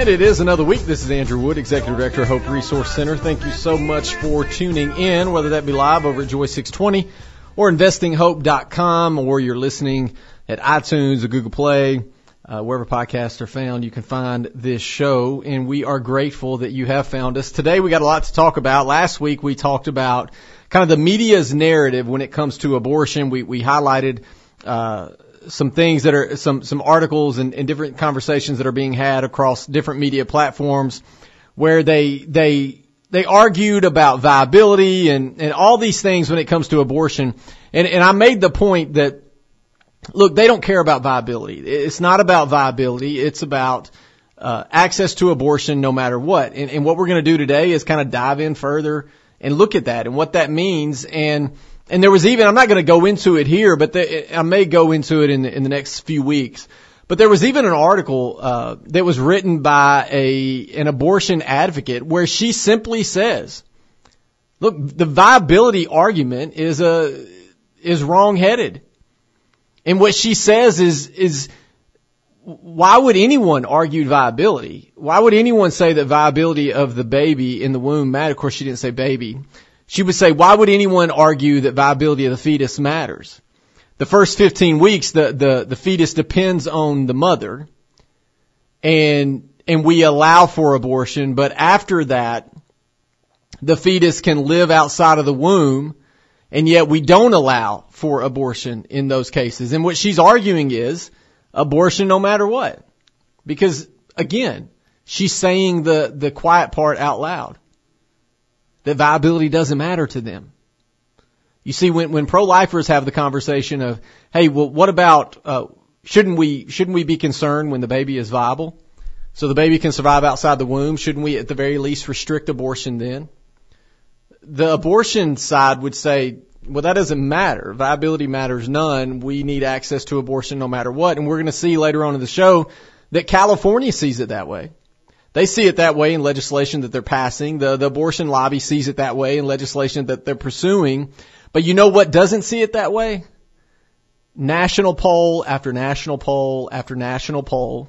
And it is another week. This is Andrew Wood, Executive Director of Hope Resource Center. Thank you so much for tuning in, whether that be live over at Joy 620 or investinghope.com or you're listening at iTunes or Google Play, uh, wherever podcasts are found, you can find this show. And we are grateful that you have found us. Today we got a lot to talk about. Last week we talked about kind of the media's narrative when it comes to abortion. We, we highlighted, uh, some things that are some some articles and, and different conversations that are being had across different media platforms where they they they argued about viability and, and all these things when it comes to abortion. And, and I made the point that, look, they don't care about viability. It's not about viability. It's about, uh, access to abortion no matter what. And, and what we're going to do today is kind of dive in further and look at that and what that means. And, and there was even, I'm not going to go into it here, but the, I may go into it in the, in the next few weeks. But there was even an article uh, that was written by a an abortion advocate where she simply says, "Look, the viability argument is a is wrongheaded." And what she says is is why would anyone argue viability? Why would anyone say that viability of the baby in the womb matter? Of course, she didn't say baby. She would say, why would anyone argue that viability of the fetus matters? The first 15 weeks, the, the, the fetus depends on the mother and, and we allow for abortion, but after that, the fetus can live outside of the womb and yet we don't allow for abortion in those cases. And what she's arguing is abortion no matter what. Because again, she's saying the, the quiet part out loud that viability doesn't matter to them. You see, when, when pro-lifers have the conversation of, hey, well, what about, uh, shouldn't we, shouldn't we be concerned when the baby is viable? So the baby can survive outside the womb. Shouldn't we at the very least restrict abortion then? The abortion side would say, well, that doesn't matter. Viability matters none. We need access to abortion no matter what. And we're going to see later on in the show that California sees it that way. They see it that way in legislation that they're passing. The, the abortion lobby sees it that way in legislation that they're pursuing. But you know what doesn't see it that way? National poll after national poll after national poll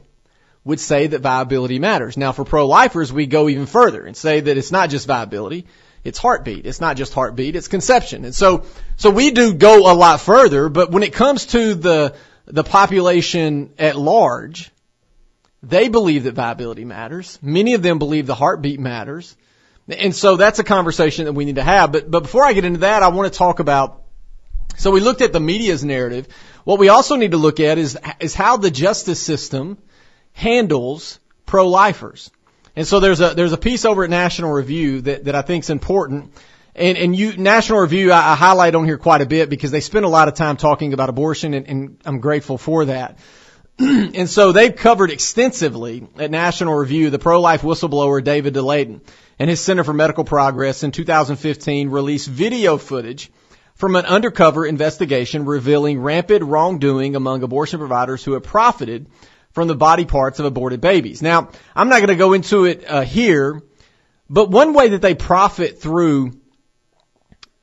would say that viability matters. Now for pro-lifers, we go even further and say that it's not just viability, it's heartbeat. It's not just heartbeat, it's conception. And so, so we do go a lot further, but when it comes to the, the population at large, they believe that viability matters. Many of them believe the heartbeat matters. And so that's a conversation that we need to have. But, but before I get into that, I want to talk about, so we looked at the media's narrative. What we also need to look at is, is how the justice system handles pro-lifers. And so there's a, there's a piece over at National Review that, that I think is important. And, and you, National Review, I, I highlight on here quite a bit because they spend a lot of time talking about abortion and, and I'm grateful for that. and so they've covered extensively at National Review the pro-life whistleblower David Daleiden and his Center for Medical Progress in 2015 released video footage from an undercover investigation revealing rampant wrongdoing among abortion providers who have profited from the body parts of aborted babies. Now, I'm not going to go into it uh, here, but one way that they profit through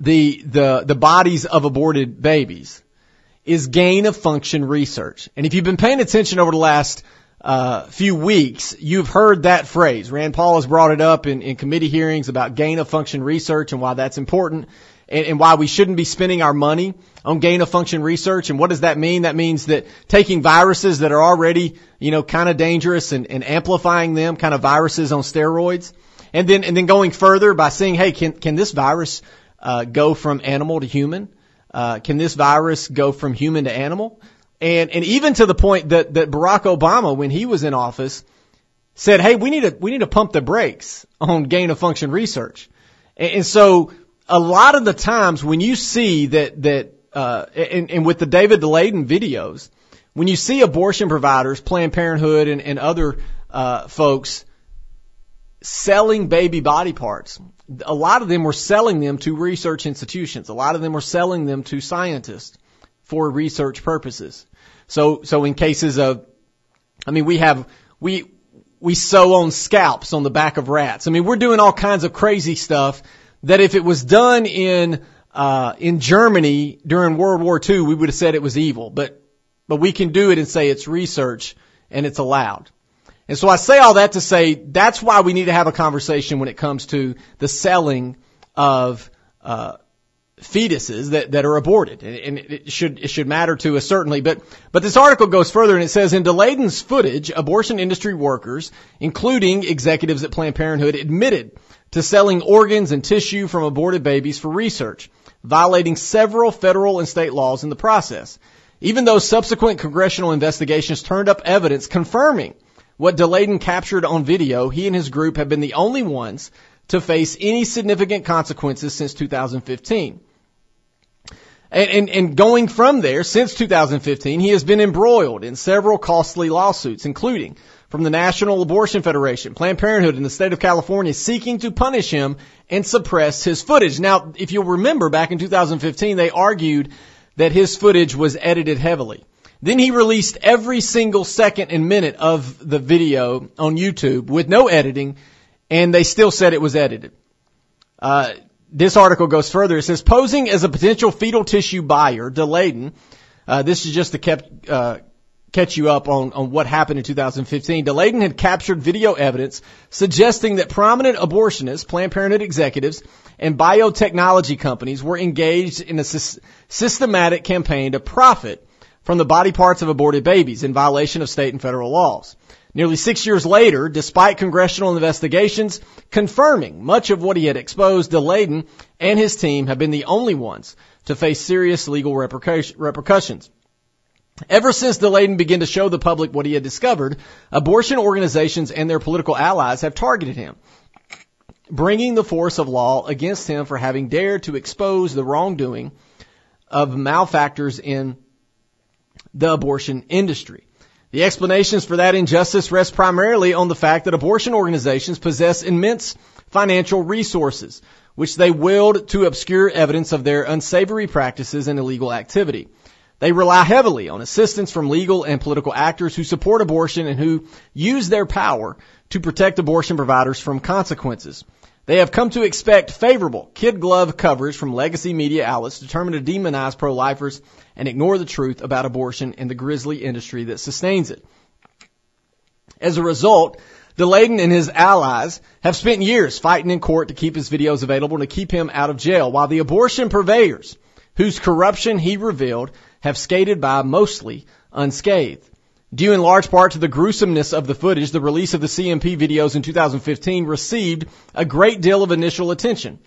the the the bodies of aborted babies is gain of function research. And if you've been paying attention over the last uh, few weeks, you've heard that phrase. Rand Paul has brought it up in, in committee hearings about gain of function research and why that's important and, and why we shouldn't be spending our money on gain of function research. And what does that mean? That means that taking viruses that are already, you know, kind of dangerous and, and amplifying them, kind of viruses on steroids. And then, and then going further by saying, hey, can, can this virus, uh, go from animal to human? Uh, can this virus go from human to animal? And and even to the point that that Barack Obama, when he was in office, said, "Hey, we need to we need to pump the brakes on gain of function research." And, and so, a lot of the times when you see that that uh, and, and with the David Daleiden videos, when you see abortion providers, Planned Parenthood, and, and other uh, folks selling baby body parts, a lot of them were selling them to research institutions. A lot of them were selling them to scientists for research purposes. So, so in cases of, I mean, we have, we, we sew on scalps on the back of rats. I mean, we're doing all kinds of crazy stuff that if it was done in, uh, in Germany during World War II, we would have said it was evil, but, but we can do it and say it's research and it's allowed. And so I say all that to say that's why we need to have a conversation when it comes to the selling of uh, fetuses that, that are aborted. And, it should it should matter to us certainly. But but this article goes further and it says in Daleiden's footage, abortion industry workers, including executives at Planned Parenthood, admitted to selling organs and tissue from aborted babies for research, violating several federal and state laws in the process. Even though subsequent congressional investigations turned up evidence confirming what Daleiden captured on video, he and his group have been the only ones to face any significant consequences since 2015. And, and, and, going from there, since 2015, he has been embroiled in several costly lawsuits, including from the National Abortion Federation, Planned Parenthood, in the state of California, seeking to punish him and suppress his footage. Now, if you'll remember, back in 2015, they argued that his footage was edited heavily. Then he released every single second and minute of the video on YouTube with no editing, and they still said it was edited. Uh, this article goes further. It says posing as a potential fetal tissue buyer, Daleiden. Uh, this is just to kept, uh, catch you up on, on what happened in 2015. Daleiden had captured video evidence suggesting that prominent abortionists, Planned Parenthood executives, and biotechnology companies were engaged in a sy- systematic campaign to profit from the body parts of aborted babies in violation of state and federal laws. Nearly six years later, despite congressional investigations confirming much of what he had exposed, Daleiden and his team have been the only ones to face serious legal repercussions. Ever since Daleiden began to show the public what he had discovered, abortion organizations and their political allies have targeted him, bringing the force of law against him for having dared to expose the wrongdoing of malefactors in the abortion industry. The explanations for that injustice rest primarily on the fact that abortion organizations possess immense financial resources, which they wield to obscure evidence of their unsavory practices and illegal activity. They rely heavily on assistance from legal and political actors who support abortion and who use their power to protect abortion providers from consequences. They have come to expect favorable kid glove coverage from legacy media outlets determined to demonize pro-lifers and ignore the truth about abortion and the grisly industry that sustains it. As a result, Daleiden and his allies have spent years fighting in court to keep his videos available and to keep him out of jail, while the abortion purveyors, whose corruption he revealed, have skated by mostly unscathed. Due in large part to the gruesomeness of the footage, the release of the CMP videos in 2015 received a great deal of initial attention.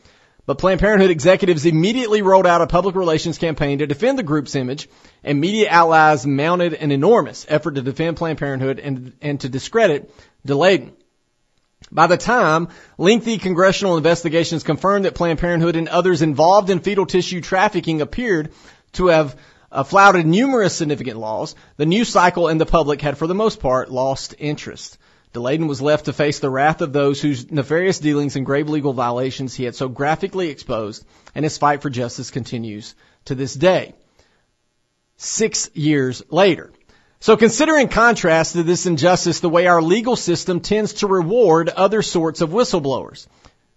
But Planned Parenthood executives immediately rolled out a public relations campaign to defend the group's image, and media allies mounted an enormous effort to defend Planned Parenthood and, and to discredit Daleiden. By the time lengthy congressional investigations confirmed that Planned Parenthood and others involved in fetal tissue trafficking appeared to have uh, flouted numerous significant laws, the news cycle and the public had for the most part lost interest. Daleiden was left to face the wrath of those whose nefarious dealings and grave legal violations he had so graphically exposed, and his fight for justice continues to this day. Six years later. So consider in contrast to this injustice the way our legal system tends to reward other sorts of whistleblowers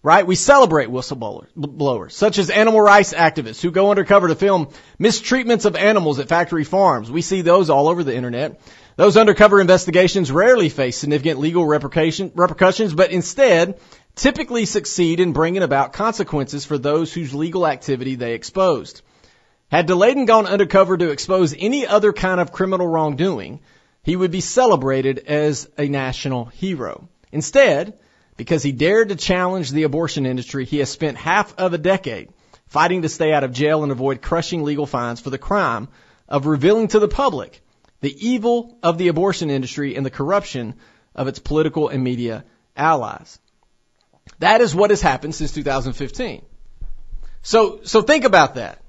right? We celebrate whistleblowers, such as animal rights activists who go undercover to film mistreatments of animals at factory farms. We see those all over the internet. Those undercover investigations rarely face significant legal repercussions, but instead typically succeed in bringing about consequences for those whose legal activity they exposed. Had Daleiden gone undercover to expose any other kind of criminal wrongdoing, he would be celebrated as a national hero. Instead, because he dared to challenge the abortion industry, he has spent half of a decade fighting to stay out of jail and avoid crushing legal fines for the crime of revealing to the public the evil of the abortion industry and the corruption of its political and media allies. That is what has happened since 2015. So, so think about that.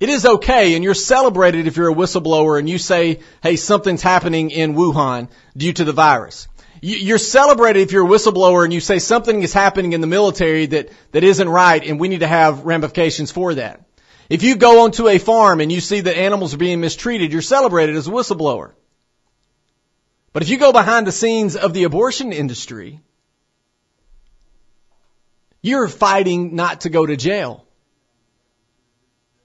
It is okay and you're celebrated if you're a whistleblower and you say, hey, something's happening in Wuhan due to the virus. You're celebrated if you're a whistleblower and you say something is happening in the military that, that isn't right and we need to have ramifications for that. If you go onto a farm and you see that animals are being mistreated, you're celebrated as a whistleblower. But if you go behind the scenes of the abortion industry, you're fighting not to go to jail.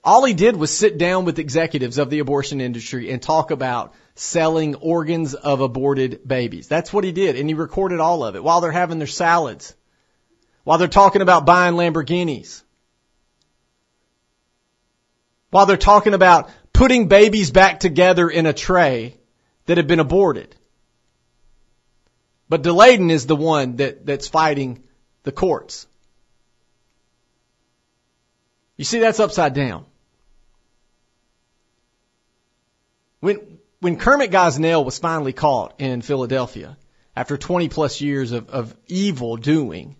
All he did was sit down with executives of the abortion industry and talk about selling organs of aborted babies. That's what he did. And he recorded all of it while they're having their salads, while they're talking about buying Lamborghinis, while they're talking about putting babies back together in a tray that have been aborted. But Daleiden is the one that, that's fighting the courts. You see, that's upside down. When, when Kermit Gosnell was finally caught in Philadelphia after 20 plus years of, of evil doing,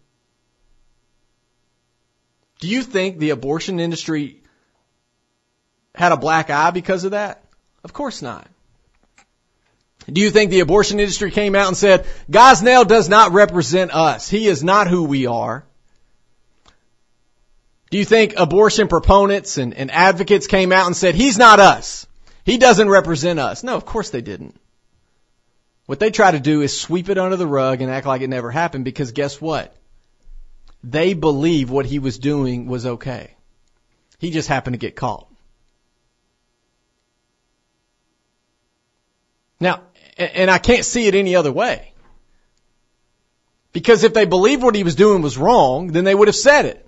do you think the abortion industry had a black eye because of that? Of course not. Do you think the abortion industry came out and said, Gosnell does not represent us. He is not who we are. Do you think abortion proponents and, and advocates came out and said, he's not us. He doesn't represent us. No, of course they didn't. What they try to do is sweep it under the rug and act like it never happened because guess what? They believe what he was doing was okay. He just happened to get caught. Now, and I can't see it any other way. Because if they believed what he was doing was wrong, then they would have said it.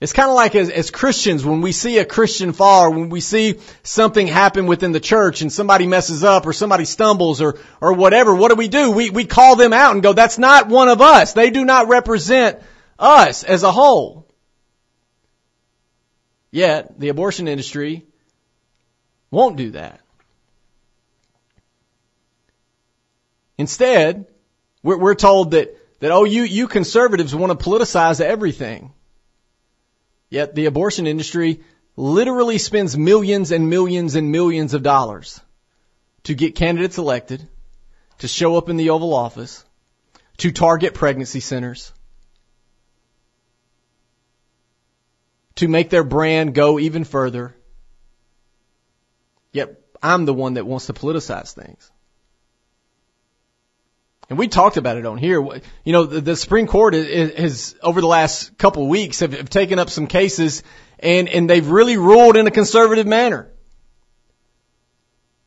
It's kind of like as, as Christians, when we see a Christian fall, or when we see something happen within the church and somebody messes up or somebody stumbles or, or whatever, what do we do? We, we call them out and go, that's not one of us. They do not represent us as a whole. Yet, the abortion industry won't do that. Instead, we're, we're told that, that, oh, you, you conservatives want to politicize everything. Yet the abortion industry literally spends millions and millions and millions of dollars to get candidates elected, to show up in the Oval Office, to target pregnancy centers, to make their brand go even further. Yet I'm the one that wants to politicize things. And we talked about it on here. You know, the, the Supreme Court has, over the last couple of weeks, have, have taken up some cases and, and they've really ruled in a conservative manner.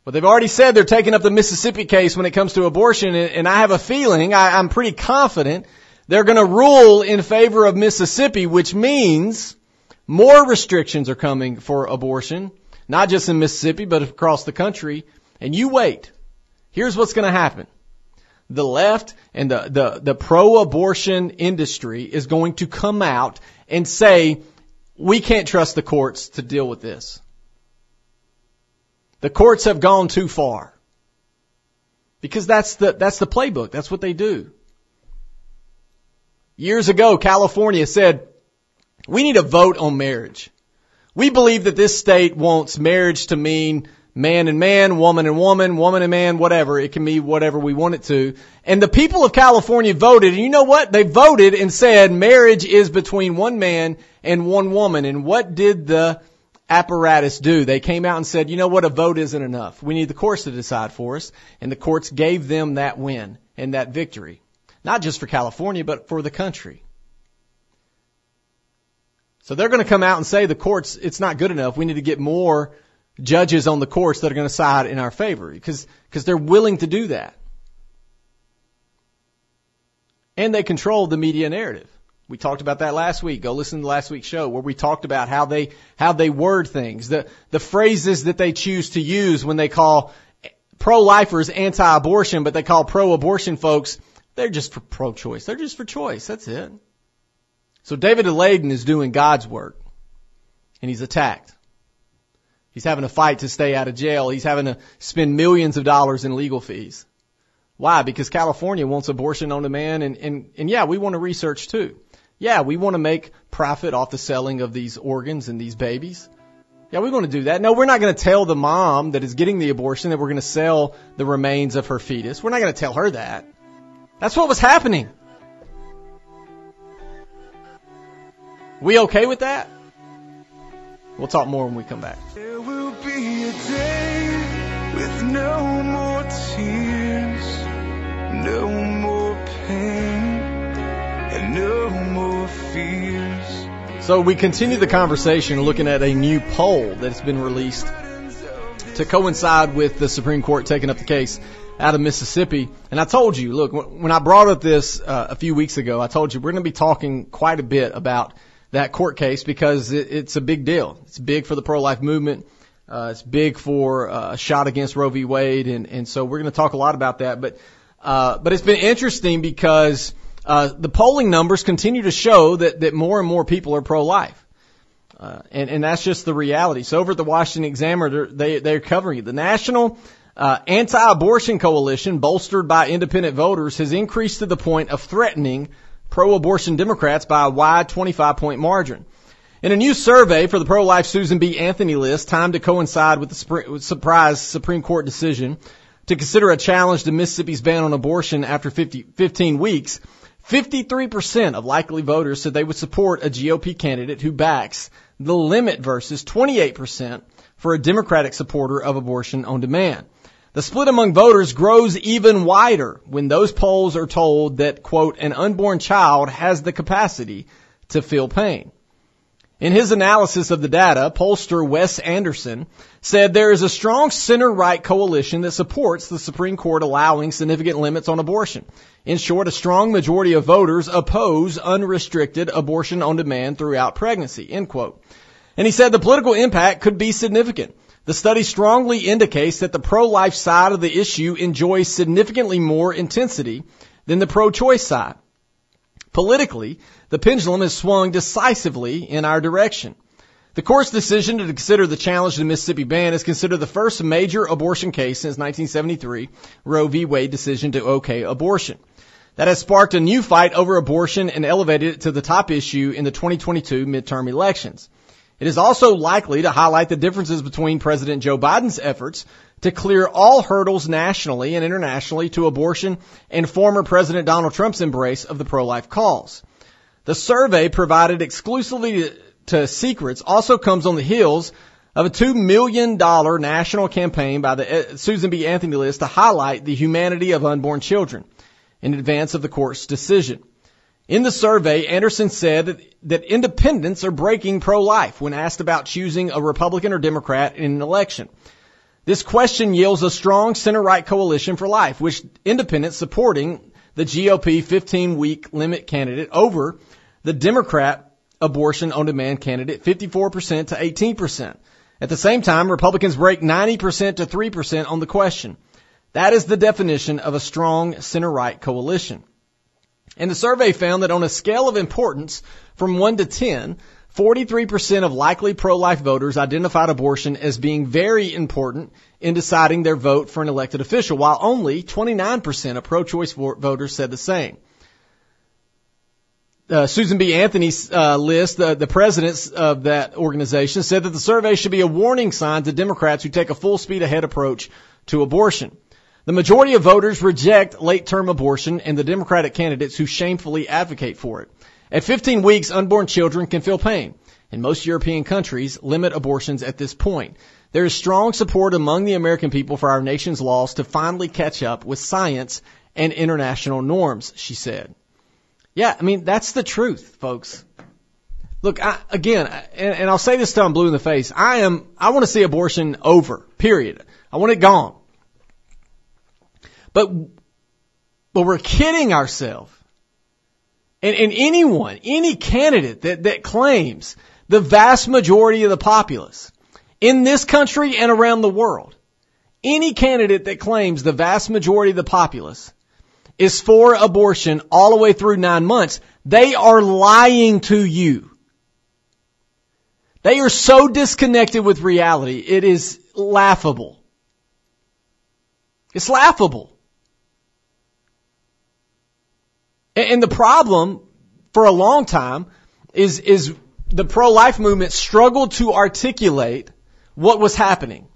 But they've already said they're taking up the Mississippi case when it comes to abortion, and, and I have a feeling, I, I'm pretty confident, they're going to rule in favor of Mississippi, which means more restrictions are coming for abortion, not just in Mississippi, but across the country. And you wait. Here's what's going to happen the left and the, the, the pro-abortion industry is going to come out and say, we can't trust the courts to deal with this. The courts have gone too far. Because that's the, that's the playbook. That's what they do. Years ago, California said, we need a vote on marriage. We believe that this state wants marriage to mean man and man, woman and woman, woman and man, whatever. It can be whatever we want it to. And the people of California voted, and you know what? They voted and said marriage is between one man and one woman. And what did the apparatus do? They came out and said, you know what? A vote isn't enough. We need the courts to decide for us. And the courts gave them that win and that victory. Not just for California, but for the country. So they're going to come out and say the courts, it's not good enough. We need to get more judges on the courts that are going to side in our favor because because they're willing to do that. And they control the media narrative. We talked about that last week. Go listen to last week's show where we talked about how they how they word things, the the phrases that they choose to use when they call pro-lifers anti-abortion, but they call pro-abortion folks they're just for pro-choice. They're just for choice. That's it. So David Daleiden is doing God's work, and he's attacked. He's having to fight to stay out of jail. He's having to spend millions of dollars in legal fees. Why? Because California wants abortion on demand and, and, and yeah, we want to research too. Yeah, we want to make profit off the selling of these organs and these babies. Yeah, we want to do that. No, we're not going to tell the mom that is getting the abortion that we're going to sell the remains of her fetus. We're not going to tell her that. That's what was happening. We okay with that? We'll talk more when we come back. There will be a day with no more tears, no more pain, and no more fears. So we continue the conversation looking at a new poll that's been released to coincide with the Supreme Court taking up the case out of Mississippi. And I told you, look, when I brought up this uh, a few weeks ago, I told you we're going to be talking quite a bit about that court case because it, it's a big deal. It's big for the pro-life movement. Uh, it's big for uh, a shot against Roe v. Wade, and, and so we're going to talk a lot about that. But uh, but it's been interesting because uh, the polling numbers continue to show that, that more and more people are pro-life. Uh, and, and that's just the reality. So over at the Washington Examiner, they, they're covering it. The National uh, Anti-Abortion Coalition, bolstered by independent voters, has increased to the point of threatening pro-abortion Democrats by a wide 25-point margin. In a new survey for the pro-life Susan B. Anthony list, timed to coincide with the surprise Supreme Court decision to consider a challenge to Mississippi's ban on abortion after 50, 15 weeks, 53% of likely voters said they would support a GOP candidate who backs the limit versus 28% for a Democratic supporter of abortion on demand. The split among voters grows even wider when those polls are told that, quote, an unborn child has the capacity to feel pain. In his analysis of the data, pollster Wes Anderson said there is a strong center-right coalition that supports the Supreme Court allowing significant limits on abortion. In short, a strong majority of voters oppose unrestricted abortion on demand throughout pregnancy, end quote. And he said the political impact could be significant. The study strongly indicates that the pro-life side of the issue enjoys significantly more intensity than the pro-choice side. Politically, the pendulum has swung decisively in our direction. The court's decision to consider the challenge to the Mississippi ban is considered the first major abortion case since 1973, Roe v. Wade decision to okay abortion. That has sparked a new fight over abortion and elevated it to the top issue in the 2022 midterm elections. It is also likely to highlight the differences between President Joe Biden's efforts to clear all hurdles nationally and internationally to abortion and former President Donald Trump's embrace of the pro-life cause. The survey provided exclusively to secrets also comes on the heels of a $2 million national campaign by the uh, Susan B. Anthony list to highlight the humanity of unborn children in advance of the court's decision. In the survey, Anderson said that, independents are breaking pro-life when asked about choosing a Republican or Democrat in an election. This question yields a strong center-right coalition for life, which independents supporting the GOP 15-week limit candidate over the Democrat abortion on demand candidate 54% to 18%. At the same time, Republicans break 90% to 3% on the question. That is the definition of a strong center-right coalition. And the survey found that on a scale of importance from 1 to 10, 43% of likely pro-life voters identified abortion as being very important in deciding their vote for an elected official, while only 29% of pro-choice voters said the same. Uh, Susan B. Anthony's uh, list, uh, the presidents of that organization, said that the survey should be a warning sign to Democrats who take a full speed ahead approach to abortion. The majority of voters reject late-term abortion and the Democratic candidates who shamefully advocate for it. At 15 weeks, unborn children can feel pain. And most European countries limit abortions at this point. There is strong support among the American people for our nation's laws to finally catch up with science and international norms, she said. Yeah, I mean, that's the truth, folks. Look, I, again, and, and I'll say this till I'm blue in the face. I am, I want to see abortion over, period. I want it gone. But, but we're kidding ourselves. And, and anyone, any candidate that, that claims the vast majority of the populace in this country and around the world, any candidate that claims the vast majority of the populace is for abortion all the way through nine months, they are lying to you. They are so disconnected with reality, it is laughable. It's laughable. And the problem for a long time is, is the pro-life movement struggled to articulate what was happening.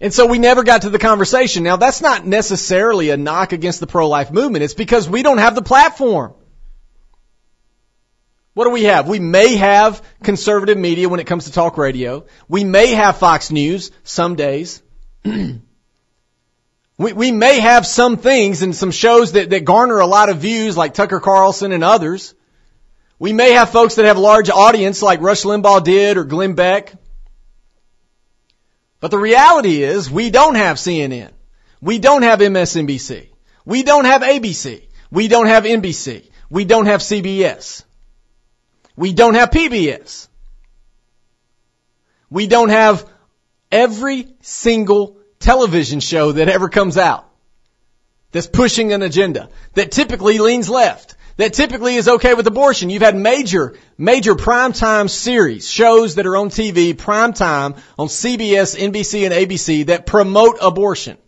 And so we never got to the conversation. Now that's not necessarily a knock against the pro-life movement. It's because we don't have the platform. What do we have? We may have conservative media when it comes to talk radio. We may have Fox News some days. we, we may have some things and some shows that, that garner a lot of views like Tucker Carlson and others. We may have folks that have large audience like Rush Limbaugh did or Glenn Beck. But the reality is we don't have CNN. We don't have MSNBC. We don't have ABC. We don't have NBC. We don't have CBS. We don't have PBS. We don't have every single television show that ever comes out that's pushing an agenda that typically leans left, that typically is okay with abortion. You've had major, major primetime series, shows that are on TV, primetime on CBS, NBC, and ABC that promote abortion.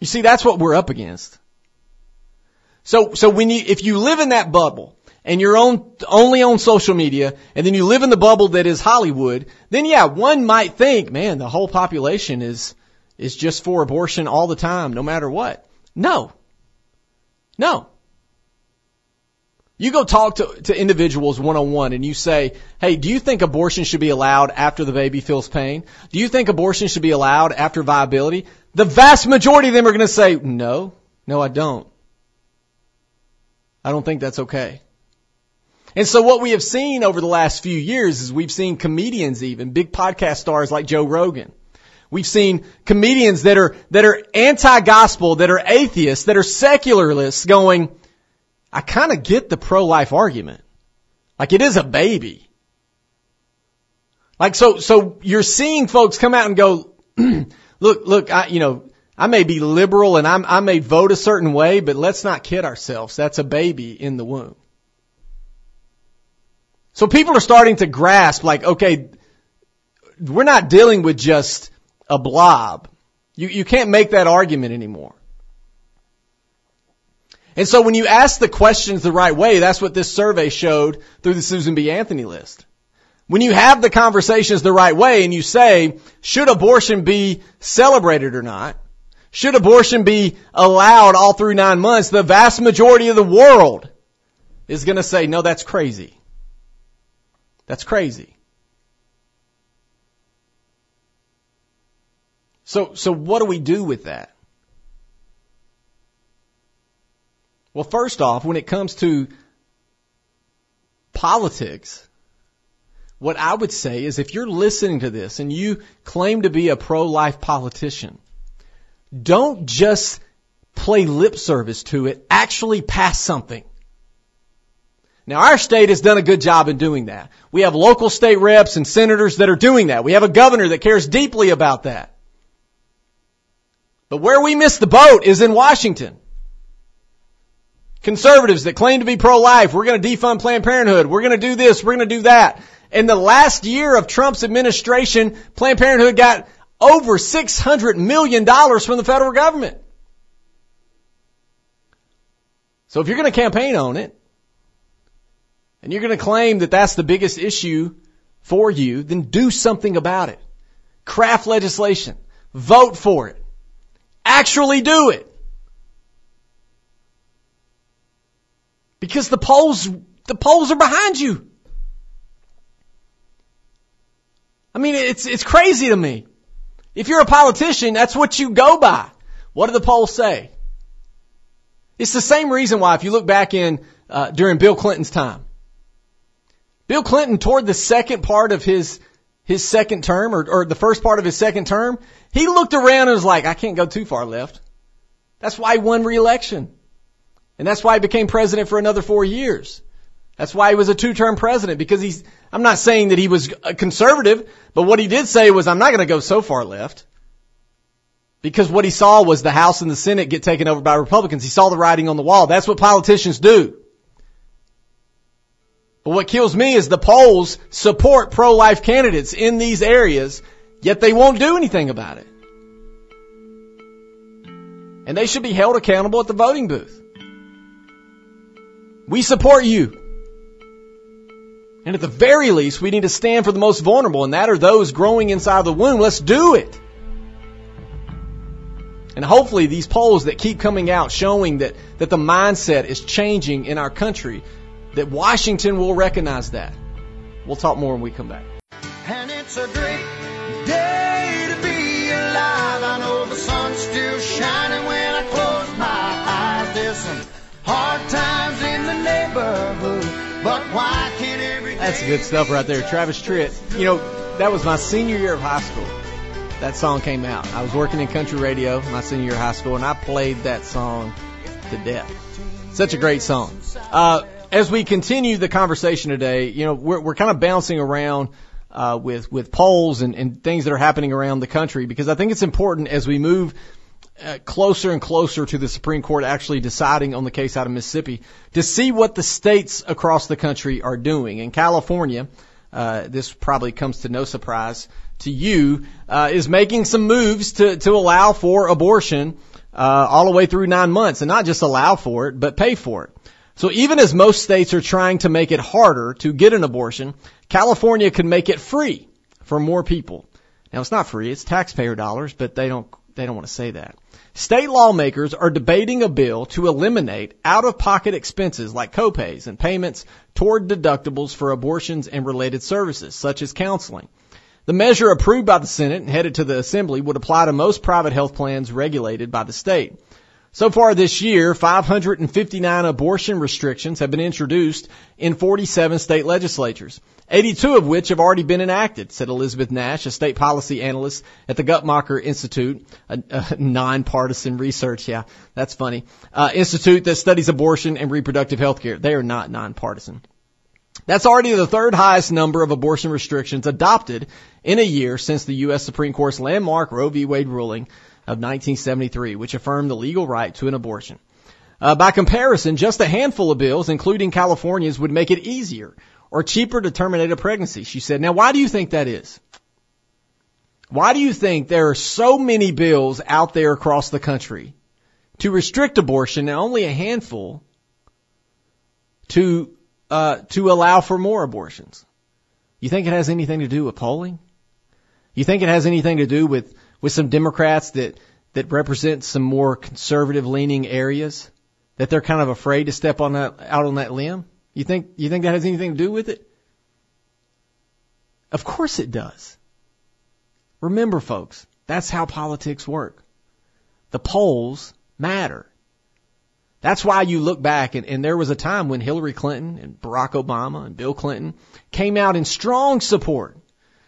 You see, that's what we're up against. So, so when you, if you live in that bubble, and you're on, only on social media, and then you live in the bubble that is Hollywood, then yeah, one might think, man, the whole population is, is just for abortion all the time, no matter what. No. No. You go talk to, to individuals one on one and you say, hey, do you think abortion should be allowed after the baby feels pain? Do you think abortion should be allowed after viability? The vast majority of them are going to say, no, no, I don't. I don't think that's okay. And so what we have seen over the last few years is we've seen comedians even, big podcast stars like Joe Rogan. We've seen comedians that are, that are anti-gospel, that are atheists, that are secularists going, I kind of get the pro-life argument. Like it is a baby. Like so, so you're seeing folks come out and go, look, look, I, you know, I may be liberal and I'm, I may vote a certain way, but let's not kid ourselves. That's a baby in the womb. So people are starting to grasp like, okay, we're not dealing with just a blob. You, you can't make that argument anymore. And so when you ask the questions the right way, that's what this survey showed through the Susan B. Anthony list. When you have the conversations the right way and you say, should abortion be celebrated or not? Should abortion be allowed all through nine months? The vast majority of the world is going to say, no, that's crazy. That's crazy. So, so what do we do with that? Well, first off, when it comes to politics, what I would say is if you're listening to this and you claim to be a pro-life politician, don't just play lip service to it, actually pass something. Now our state has done a good job in doing that. We have local state reps and senators that are doing that. We have a governor that cares deeply about that. But where we miss the boat is in Washington. Conservatives that claim to be pro-life, we're going to defund Planned Parenthood, we're going to do this, we're going to do that. In the last year of Trump's administration, Planned Parenthood got over $600 million from the federal government. So if you're going to campaign on it, and you're going to claim that that's the biggest issue for you, then do something about it. Craft legislation. Vote for it. Actually do it. Because the polls, the polls are behind you. I mean, it's, it's crazy to me. If you're a politician, that's what you go by. What do the polls say? It's the same reason why if you look back in, uh, during Bill Clinton's time, Bill Clinton toward the second part of his his second term or, or the first part of his second term, he looked around and was like, I can't go too far left. That's why he won re-election. And that's why he became president for another four years. That's why he was a two-term president because he's, I'm not saying that he was a conservative, but what he did say was, I'm not going to go so far left. Because what he saw was the House and the Senate get taken over by Republicans. He saw the writing on the wall. That's what politicians do. But what kills me is the polls support pro-life candidates in these areas, yet they won't do anything about it. And they should be held accountable at the voting booth. We support you. And at the very least, we need to stand for the most vulnerable, and that are those growing inside the womb. Let's do it. And hopefully these polls that keep coming out showing that, that the mindset is changing in our country that Washington will recognize that. We'll talk more when we come back. And it's a great day to be alive. I know the sun's still shining when I close my eyes. There's some Hard times in the neighborhood, but why can't every That's good stuff right there. Travis Tritt. You know, that was my senior year of high school. That song came out. I was working in country radio my senior year of high school, and I played that song to death. Such a great song. Uh, as we continue the conversation today, you know, we're, we're kind of bouncing around uh, with with polls and, and things that are happening around the country because I think it's important as we move uh, closer and closer to the Supreme Court actually deciding on the case out of Mississippi to see what the states across the country are doing. In California, uh, this probably comes to no surprise to you, uh, is making some moves to to allow for abortion uh, all the way through nine months, and not just allow for it, but pay for it. So even as most states are trying to make it harder to get an abortion, California can make it free for more people. Now it's not free, it's taxpayer dollars, but they don't, they don't want to say that. State lawmakers are debating a bill to eliminate out-of-pocket expenses like copays and payments toward deductibles for abortions and related services, such as counseling. The measure approved by the Senate and headed to the Assembly would apply to most private health plans regulated by the state. So far this year, 559 abortion restrictions have been introduced in 47 state legislatures, 82 of which have already been enacted, said Elizabeth Nash, a state policy analyst at the Guttmacher Institute, a, a nonpartisan research, yeah, that's funny, uh, institute that studies abortion and reproductive health care. They are not nonpartisan. That's already the third highest number of abortion restrictions adopted in a year since the U.S. Supreme Court's landmark Roe v. Wade ruling of 1973, which affirmed the legal right to an abortion. Uh, by comparison, just a handful of bills, including California's, would make it easier or cheaper to terminate a pregnancy, she said. Now, why do you think that is? Why do you think there are so many bills out there across the country to restrict abortion and only a handful to uh, to allow for more abortions? You think it has anything to do with polling? You think it has anything to do with with some Democrats that that represent some more conservative leaning areas that they're kind of afraid to step on that out on that limb? You think you think that has anything to do with it? Of course it does. Remember folks, that's how politics work. The polls matter. That's why you look back and, and there was a time when Hillary Clinton and Barack Obama and Bill Clinton came out in strong support,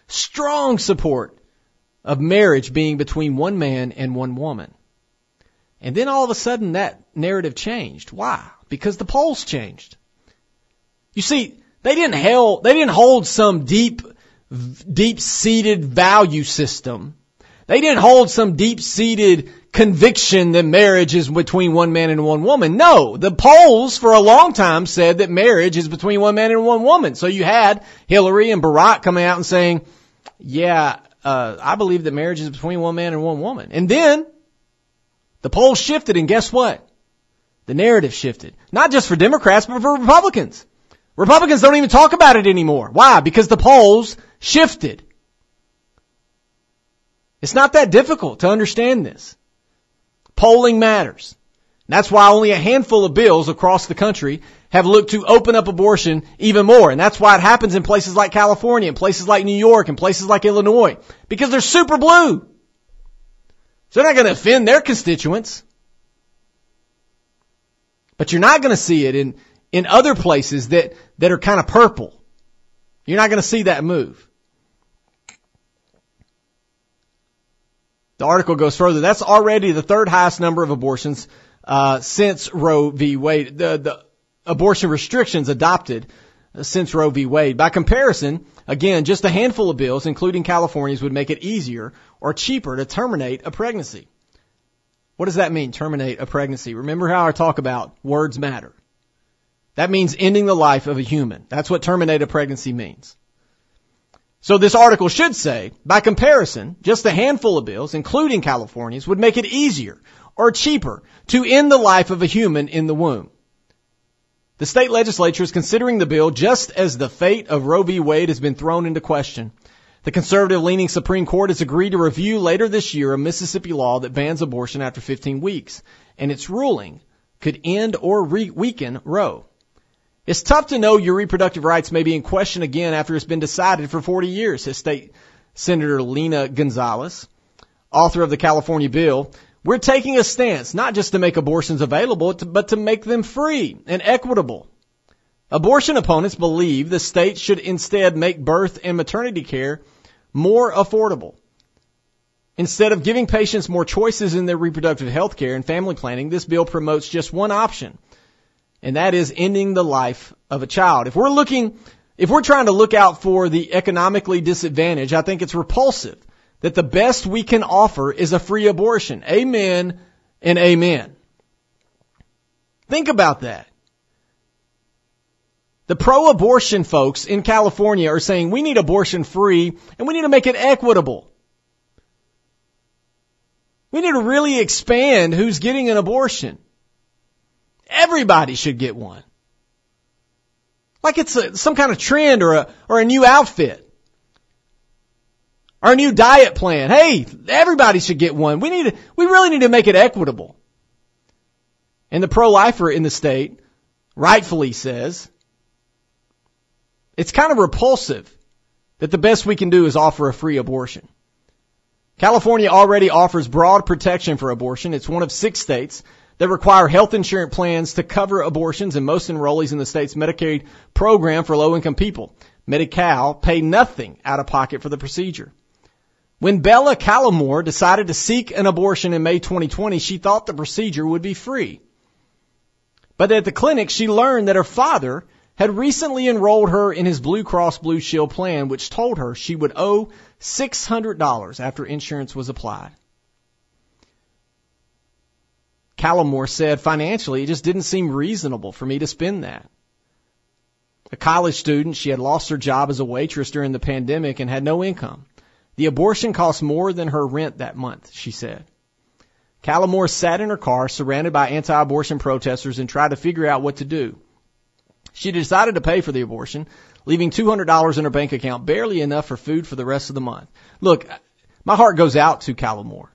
strong support of marriage being between one man and one woman. And then all of a sudden that narrative changed. Why? Because the polls changed. You see, they didn't held, they didn't hold some deep, deep seated value system. They didn't hold some deep seated conviction that marriage is between one man and one woman. No, the polls for a long time said that marriage is between one man and one woman. So you had Hillary and Barack coming out and saying, yeah, uh, I believe that marriage is between one man and one woman. And then the polls shifted, and guess what? The narrative shifted. Not just for Democrats, but for Republicans. Republicans don't even talk about it anymore. Why? Because the polls shifted. It's not that difficult to understand this. Polling matters. That's why only a handful of bills across the country have looked to open up abortion even more. And that's why it happens in places like California, and places like New York, and places like Illinois. Because they're super blue. So they're not going to offend their constituents. But you're not going to see it in, in other places that, that are kind of purple. You're not going to see that move. The article goes further. That's already the third highest number of abortions uh, since Roe v. Wade. The, the abortion restrictions adopted since Roe v. Wade. By comparison, again, just a handful of bills, including California's, would make it easier or cheaper to terminate a pregnancy. What does that mean, terminate a pregnancy? Remember how I talk about words matter. That means ending the life of a human. That's what terminate a pregnancy means. So this article should say, by comparison, just a handful of bills, including California's, would make it easier or cheaper to end the life of a human in the womb. The state legislature is considering the bill just as the fate of Roe v. Wade has been thrown into question. The conservative leaning Supreme Court has agreed to review later this year a Mississippi law that bans abortion after 15 weeks, and its ruling could end or re- weaken Roe. It's tough to know your reproductive rights may be in question again after it's been decided for 40 years, says State Senator Lena Gonzalez, author of the California bill, We're taking a stance not just to make abortions available, but to make them free and equitable. Abortion opponents believe the state should instead make birth and maternity care more affordable. Instead of giving patients more choices in their reproductive health care and family planning, this bill promotes just one option, and that is ending the life of a child. If we're looking, if we're trying to look out for the economically disadvantaged, I think it's repulsive that the best we can offer is a free abortion. Amen and amen. Think about that. The pro-abortion folks in California are saying we need abortion free and we need to make it equitable. We need to really expand who's getting an abortion. Everybody should get one. Like it's a, some kind of trend or a, or a new outfit. Our new diet plan. Hey, everybody should get one. We need to, we really need to make it equitable. And the pro-lifer in the state rightfully says, it's kind of repulsive that the best we can do is offer a free abortion. California already offers broad protection for abortion. It's one of six states that require health insurance plans to cover abortions and most enrollees in the state's Medicaid program for low income people. Medi-Cal pay nothing out of pocket for the procedure. When Bella Callamore decided to seek an abortion in May 2020, she thought the procedure would be free. But at the clinic, she learned that her father had recently enrolled her in his Blue Cross Blue Shield plan, which told her she would owe $600 after insurance was applied. Callamore said financially, it just didn't seem reasonable for me to spend that. A college student, she had lost her job as a waitress during the pandemic and had no income. The abortion cost more than her rent that month, she said. Callamore sat in her car surrounded by anti-abortion protesters and tried to figure out what to do. She decided to pay for the abortion, leaving $200 in her bank account, barely enough for food for the rest of the month. Look, my heart goes out to Callamore.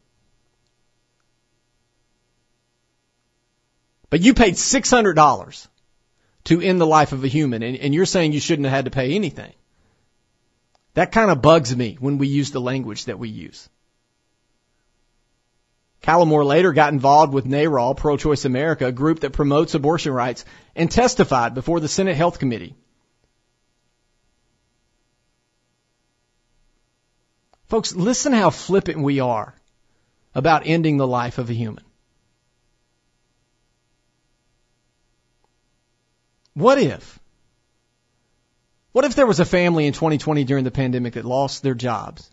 But you paid $600 to end the life of a human, and, and you're saying you shouldn't have had to pay anything. That kind of bugs me when we use the language that we use. Callamore later got involved with NARAL, Pro-Choice America, a group that promotes abortion rights, and testified before the Senate Health Committee. Folks, listen how flippant we are about ending the life of a human. What if? What if there was a family in 2020 during the pandemic that lost their jobs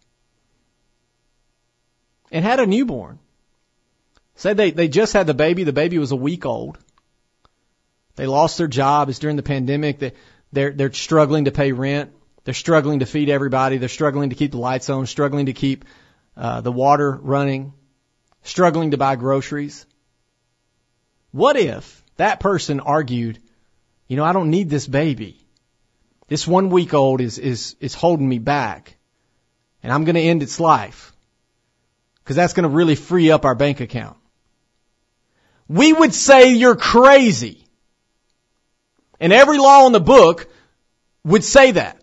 and had a newborn? Say they, they just had the baby, the baby was a week old. They lost their job. It's during the pandemic. They, they're, they're struggling to pay rent. They're struggling to feed everybody. They're struggling to keep the lights on, struggling to keep uh, the water running, struggling to buy groceries. What if that person argued, you know, I don't need this baby. This one week old is, is, is holding me back and I'm going to end its life because that's going to really free up our bank account we would say you're crazy. And every law in the book would say that.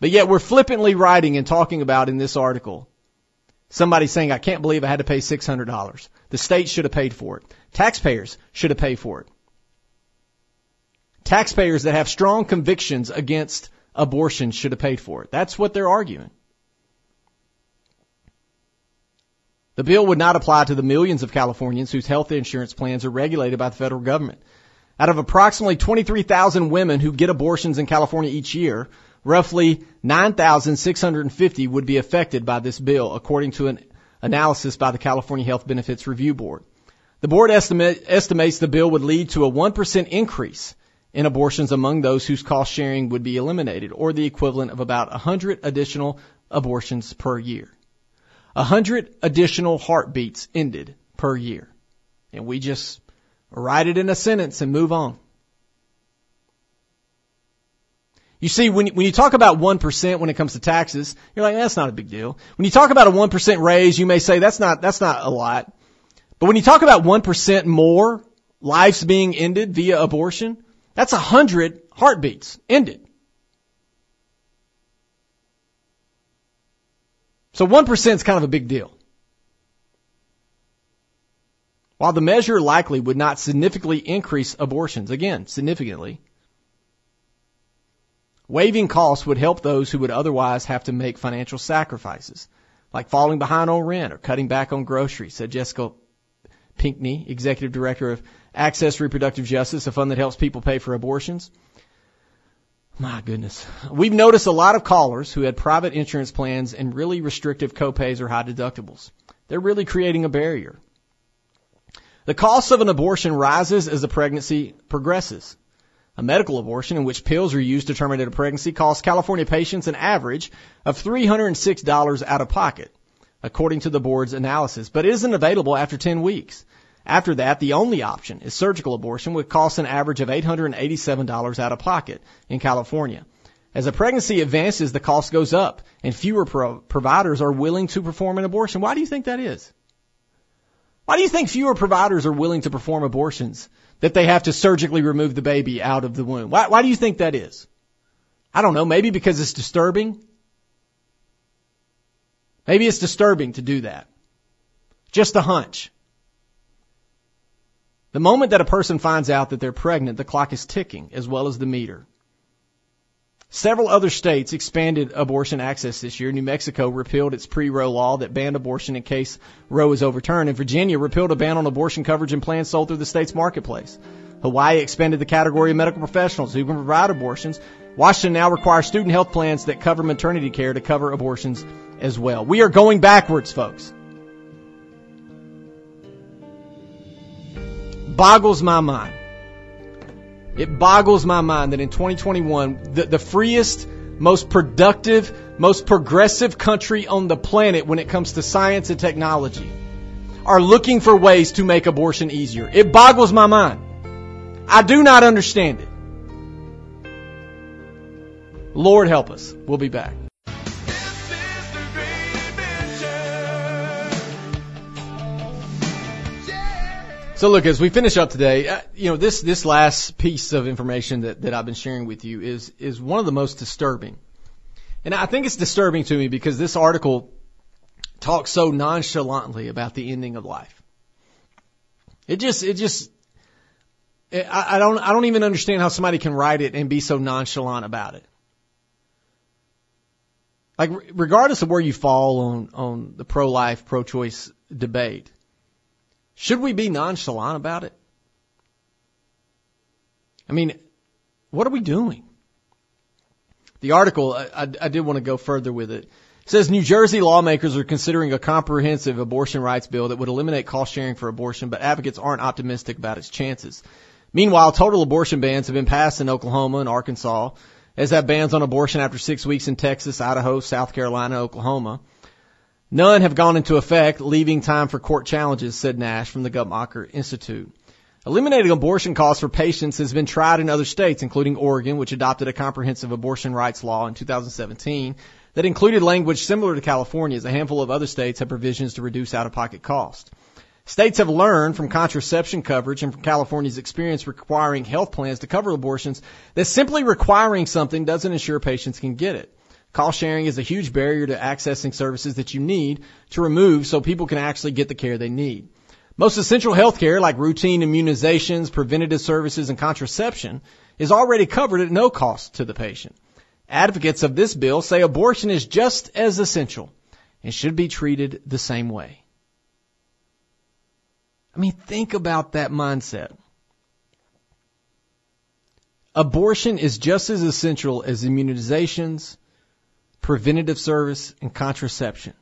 But yet we're flippantly writing and talking about in this article somebody saying, I can't believe I had to pay $600. The state should have paid for it. Taxpayers should have paid for it. Taxpayers that have strong convictions against abortion should have paid for it. That's what they're arguing. The bill would not apply to the millions of Californians whose health insurance plans are regulated by the federal government. Out of approximately 23,000 women who get abortions in California each year, roughly 9,650 would be affected by this bill, according to an analysis by the California Health Benefits Review Board. The board estimate, estimates the bill would lead to a 1% increase in abortions among those whose cost sharing would be eliminated, or the equivalent of about 100 additional abortions per year. Hundred additional heartbeats ended per year. And we just write it in a sentence and move on. You see, when, when you talk about 1% when it comes to taxes, you're like, that's not a big deal. When you talk about a 1% raise, you may say that's not, that's not a lot. But when you talk about 1% more lives being ended via abortion, that's a hundred heartbeats ended. So 1% is kind of a big deal. While the measure likely would not significantly increase abortions, again, significantly, waiving costs would help those who would otherwise have to make financial sacrifices, like falling behind on rent or cutting back on groceries, said Jessica Pinckney, Executive Director of Access Reproductive Justice, a fund that helps people pay for abortions. My goodness. We've noticed a lot of callers who had private insurance plans and really restrictive copays or high deductibles. They're really creating a barrier. The cost of an abortion rises as the pregnancy progresses. A medical abortion in which pills are used to terminate a pregnancy costs California patients an average of $306 out of pocket, according to the board's analysis, but isn't available after 10 weeks. After that, the only option is surgical abortion, which costs an average of $887 out of pocket in California. As a pregnancy advances, the cost goes up, and fewer pro- providers are willing to perform an abortion. Why do you think that is? Why do you think fewer providers are willing to perform abortions? That they have to surgically remove the baby out of the womb. Why, why do you think that is? I don't know. Maybe because it's disturbing. Maybe it's disturbing to do that. Just a hunch. The moment that a person finds out that they're pregnant, the clock is ticking as well as the meter. Several other states expanded abortion access this year. New Mexico repealed its pre-Roe law that banned abortion in case Roe is overturned, and Virginia repealed a ban on abortion coverage and plans sold through the state's marketplace. Hawaii expanded the category of medical professionals who can provide abortions. Washington now requires student health plans that cover maternity care to cover abortions as well. We are going backwards, folks. Boggles my mind. It boggles my mind that in 2021, the, the freest, most productive, most progressive country on the planet when it comes to science and technology are looking for ways to make abortion easier. It boggles my mind. I do not understand it. Lord help us. We'll be back. So look, as we finish up today, uh, you know, this, this last piece of information that, that I've been sharing with you is, is one of the most disturbing. And I think it's disturbing to me because this article talks so nonchalantly about the ending of life. It just, it just, I, I don't, I don't even understand how somebody can write it and be so nonchalant about it. Like, regardless of where you fall on, on the pro-life, pro-choice debate, should we be nonchalant about it? I mean, what are we doing? The article, I, I, I did want to go further with it. It says New Jersey lawmakers are considering a comprehensive abortion rights bill that would eliminate cost sharing for abortion, but advocates aren't optimistic about its chances. Meanwhile, total abortion bans have been passed in Oklahoma and Arkansas, as have bans on abortion after six weeks in Texas, Idaho, South Carolina, Oklahoma. None have gone into effect, leaving time for court challenges, said Nash from the Guttmacher Institute. Eliminating abortion costs for patients has been tried in other states, including Oregon, which adopted a comprehensive abortion rights law in 2017 that included language similar to California's. A handful of other states have provisions to reduce out-of-pocket costs. States have learned from contraception coverage and from California's experience requiring health plans to cover abortions that simply requiring something doesn't ensure patients can get it. Cost sharing is a huge barrier to accessing services that you need to remove so people can actually get the care they need. Most essential health care, like routine immunizations, preventative services, and contraception, is already covered at no cost to the patient. Advocates of this bill say abortion is just as essential and should be treated the same way. I mean, think about that mindset. Abortion is just as essential as immunizations, preventative service, and contraception.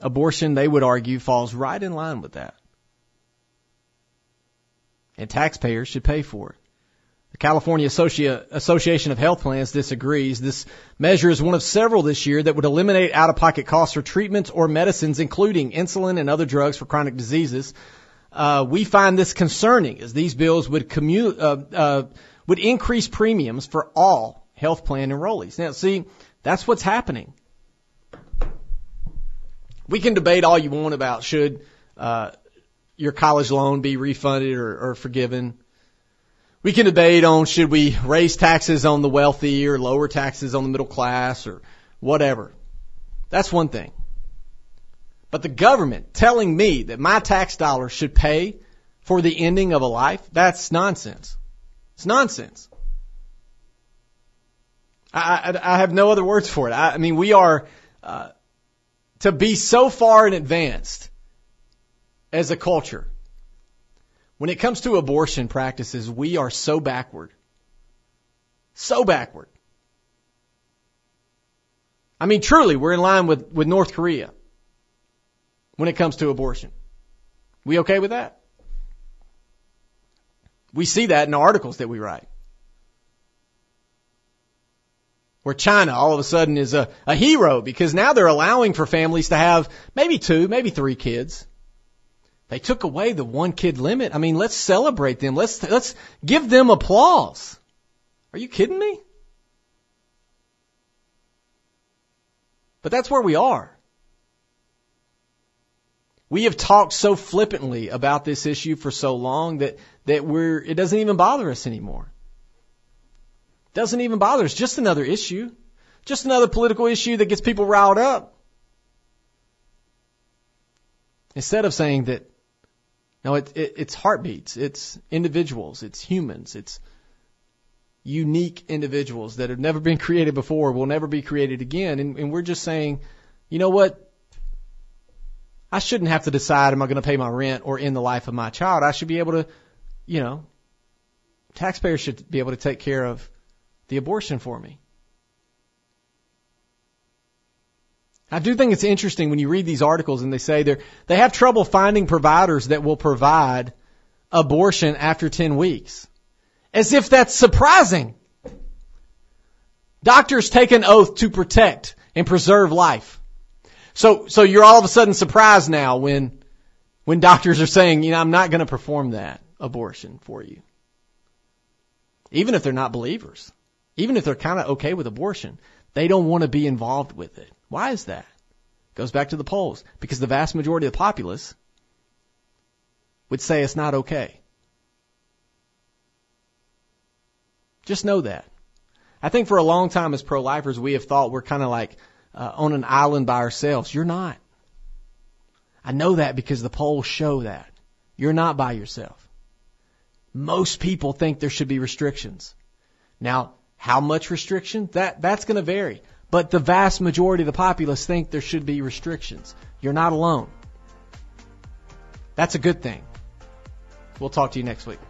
Abortion, they would argue, falls right in line with that. And taxpayers should pay for it. The California Associ- Association of Health Plans disagrees. This measure is one of several this year that would eliminate out-of-pocket costs for treatments or medicines, including insulin and other drugs for chronic diseases. Uh, we find this concerning, as these bills would commu- uh, uh, would increase premiums for all health plan enrollees. Now, see, that's what's happening. We can debate all you want about should uh, your college loan be refunded or, or forgiven. We can debate on should we raise taxes on the wealthy or lower taxes on the middle class or whatever. That's one thing. But the government telling me that my tax dollars should pay for the ending of a life, that's nonsense. It's nonsense. I, I, I have no other words for it. I, I mean, we are, uh, to be so far in advanced as a culture. When it comes to abortion practices, we are so backward. So backward. I mean, truly, we're in line with, with North Korea when it comes to abortion. We okay with that? We see that in the articles that we write. Where China all of a sudden is a, a hero because now they're allowing for families to have maybe two, maybe three kids. They took away the one kid limit. I mean, let's celebrate them. Let's, let's give them applause. Are you kidding me? But that's where we are. We have talked so flippantly about this issue for so long that, that we're, it doesn't even bother us anymore. Doesn't even bother us. Just another issue. Just another political issue that gets people riled up. Instead of saying that, no, it, it, it's heartbeats, it's individuals, it's humans, it's unique individuals that have never been created before, will never be created again. And, and we're just saying, you know what? I shouldn't have to decide am I going to pay my rent or end the life of my child. I should be able to, you know, taxpayers should be able to take care of the abortion for me. I do think it's interesting when you read these articles and they say they they have trouble finding providers that will provide abortion after 10 weeks. As if that's surprising. Doctors take an oath to protect and preserve life. So, so you're all of a sudden surprised now when, when doctors are saying, you know, I'm not going to perform that abortion for you. Even if they're not believers. Even if they're kind of okay with abortion. They don't want to be involved with it. Why is that? Goes back to the polls. Because the vast majority of the populace would say it's not okay. Just know that. I think for a long time as pro-lifers, we have thought we're kind of like uh, on an island by ourselves. You're not. I know that because the polls show that. You're not by yourself. Most people think there should be restrictions. Now, how much restriction? That, that's going to vary. But the vast majority of the populace think there should be restrictions. You're not alone. That's a good thing. We'll talk to you next week.